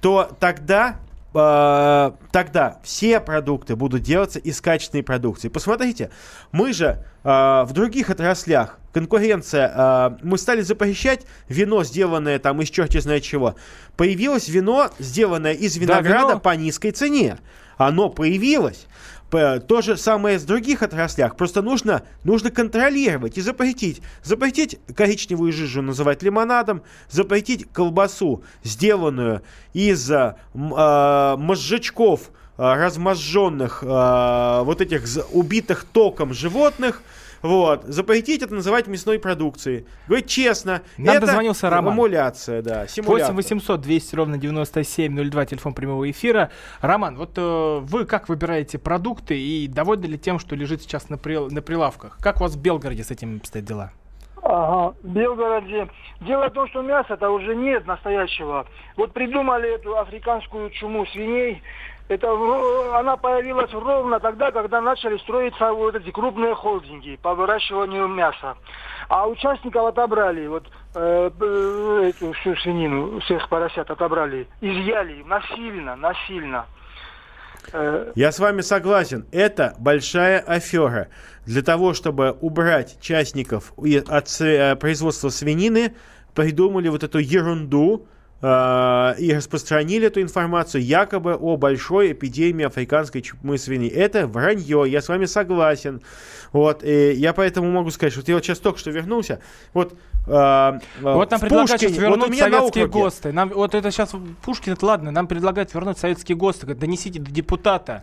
Speaker 3: то тогда э, тогда все продукты будут делаться из качественной продукции. Посмотрите, мы же э, в других отраслях конкуренция, э, мы стали запрещать вино, сделанное там из черти знает чего. Появилось вино, сделанное из
Speaker 2: Да,
Speaker 3: винограда
Speaker 2: вино-
Speaker 3: по низкой цене. Оно появилось. То же самое с других отраслях. Просто нужно, нужно контролировать и запретить. Запретить коричневую жижу называть лимонадом, запретить колбасу, сделанную из э, э, мозжечков э, разможженных, э, вот этих убитых током животных, вот. Запретить это называть мясной продукцией. Говорить честно.
Speaker 2: Нам
Speaker 3: это
Speaker 2: дозвонился Роман.
Speaker 3: Эмуляция, да.
Speaker 2: 8
Speaker 3: Симулятор.
Speaker 2: 800 200 ровно 9702, телефон прямого эфира. Роман, вот э, вы как выбираете продукты и довольны ли тем, что лежит сейчас на, прил- на прилавках? Как у вас в Белгороде с этим обстоят дела?
Speaker 16: Ага, в Белгороде. Дело в том, что мяса-то уже нет настоящего. Вот придумали эту африканскую чуму свиней. Это она появилась ровно тогда, когда начали строиться вот эти крупные холдинги по выращиванию мяса. А участников отобрали, вот э, б- эту всю свинину, всех поросят отобрали, изъяли насильно, насильно. Э,
Speaker 3: Я с вами согласен. Это большая афера. Для того, чтобы убрать частников от э, производства свинины, придумали вот эту ерунду э, и распространили эту информацию якобы о большой эпидемии африканской чумы свиней. Это вранье, я с вами согласен. Вот, и я поэтому могу сказать, что вот я вот сейчас только что вернулся. Вот, э,
Speaker 2: Вот нам предлагают
Speaker 3: Пушкине, вот
Speaker 2: вернуть
Speaker 3: на
Speaker 2: советские
Speaker 3: округе-
Speaker 2: ГОСТы. Нам, вот это сейчас Пушкин, это ладно, нам предлагают вернуть советские ГОСТы. Донесите до депутата.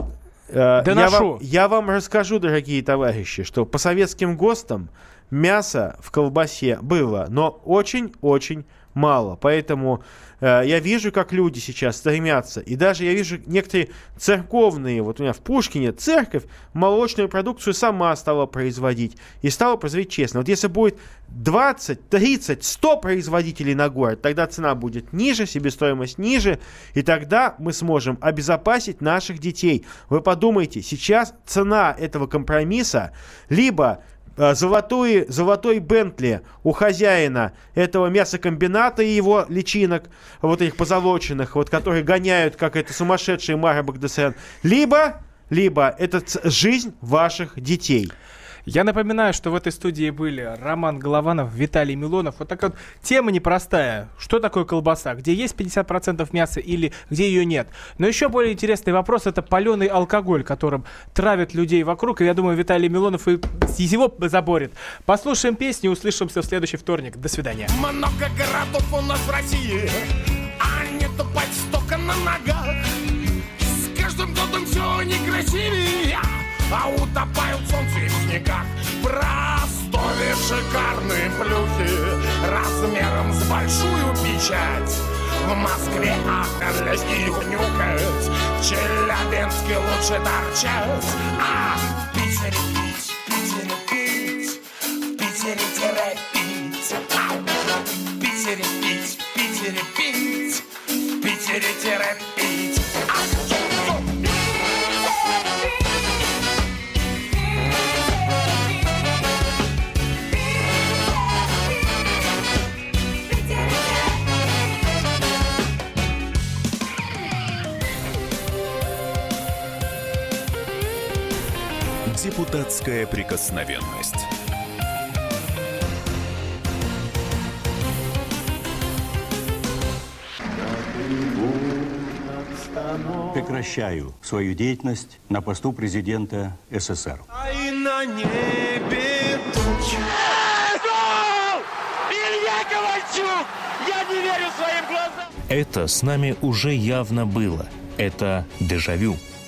Speaker 3: Э, Я
Speaker 2: Доношу.
Speaker 3: вам, я вам расскажу, дорогие товарищи, что по советским ГОСТам мясо в колбасе было, но очень-очень мало. Поэтому э, я вижу, как люди сейчас стремятся. И даже я вижу некоторые церковные, вот у меня в Пушкине церковь молочную продукцию сама стала производить. И стала производить честно. Вот если будет 20, 30, 100 производителей на город, тогда цена будет ниже, себестоимость ниже, и тогда мы сможем обезопасить наших детей. Вы подумайте, сейчас цена этого компромисса либо золотой, золотой Бентли у хозяина этого мясокомбината и его личинок, вот этих позолоченных, вот, которые гоняют, как это сумасшедшие Мара Багдасарян, либо, либо это жизнь ваших детей.
Speaker 2: Я напоминаю, что в этой студии были Роман Голованов, Виталий Милонов. Вот такая вот тема непростая. Что такое колбаса? Где есть 50% мяса или где ее нет? Но еще более интересный вопрос – это паленый алкоголь, которым травят людей вокруг. И я думаю, Виталий Милонов и его заборет. Послушаем песню услышимся в следующий вторник. До свидания.
Speaker 5: Много городов у нас в России, а не тупать столько на ногах. С каждым годом все некрасивее, а утопают солнце в снегах. В Ростове шикарные плюхи размером с большую печать. В Москве ахались и нюкать, в Челябинске лучше торчать, а в Питере пить, в Питере пить, в Питере тире пить, а в Питере пить, в Питере пить, в Питере тире
Speaker 1: Депутатская прикосновенность.
Speaker 17: Прекращаю свою деятельность на посту президента СССР.
Speaker 5: А и на небе! Илья Ковальчук! Я не верю своим глазам!
Speaker 18: Это с нами уже явно было. Это дежавю.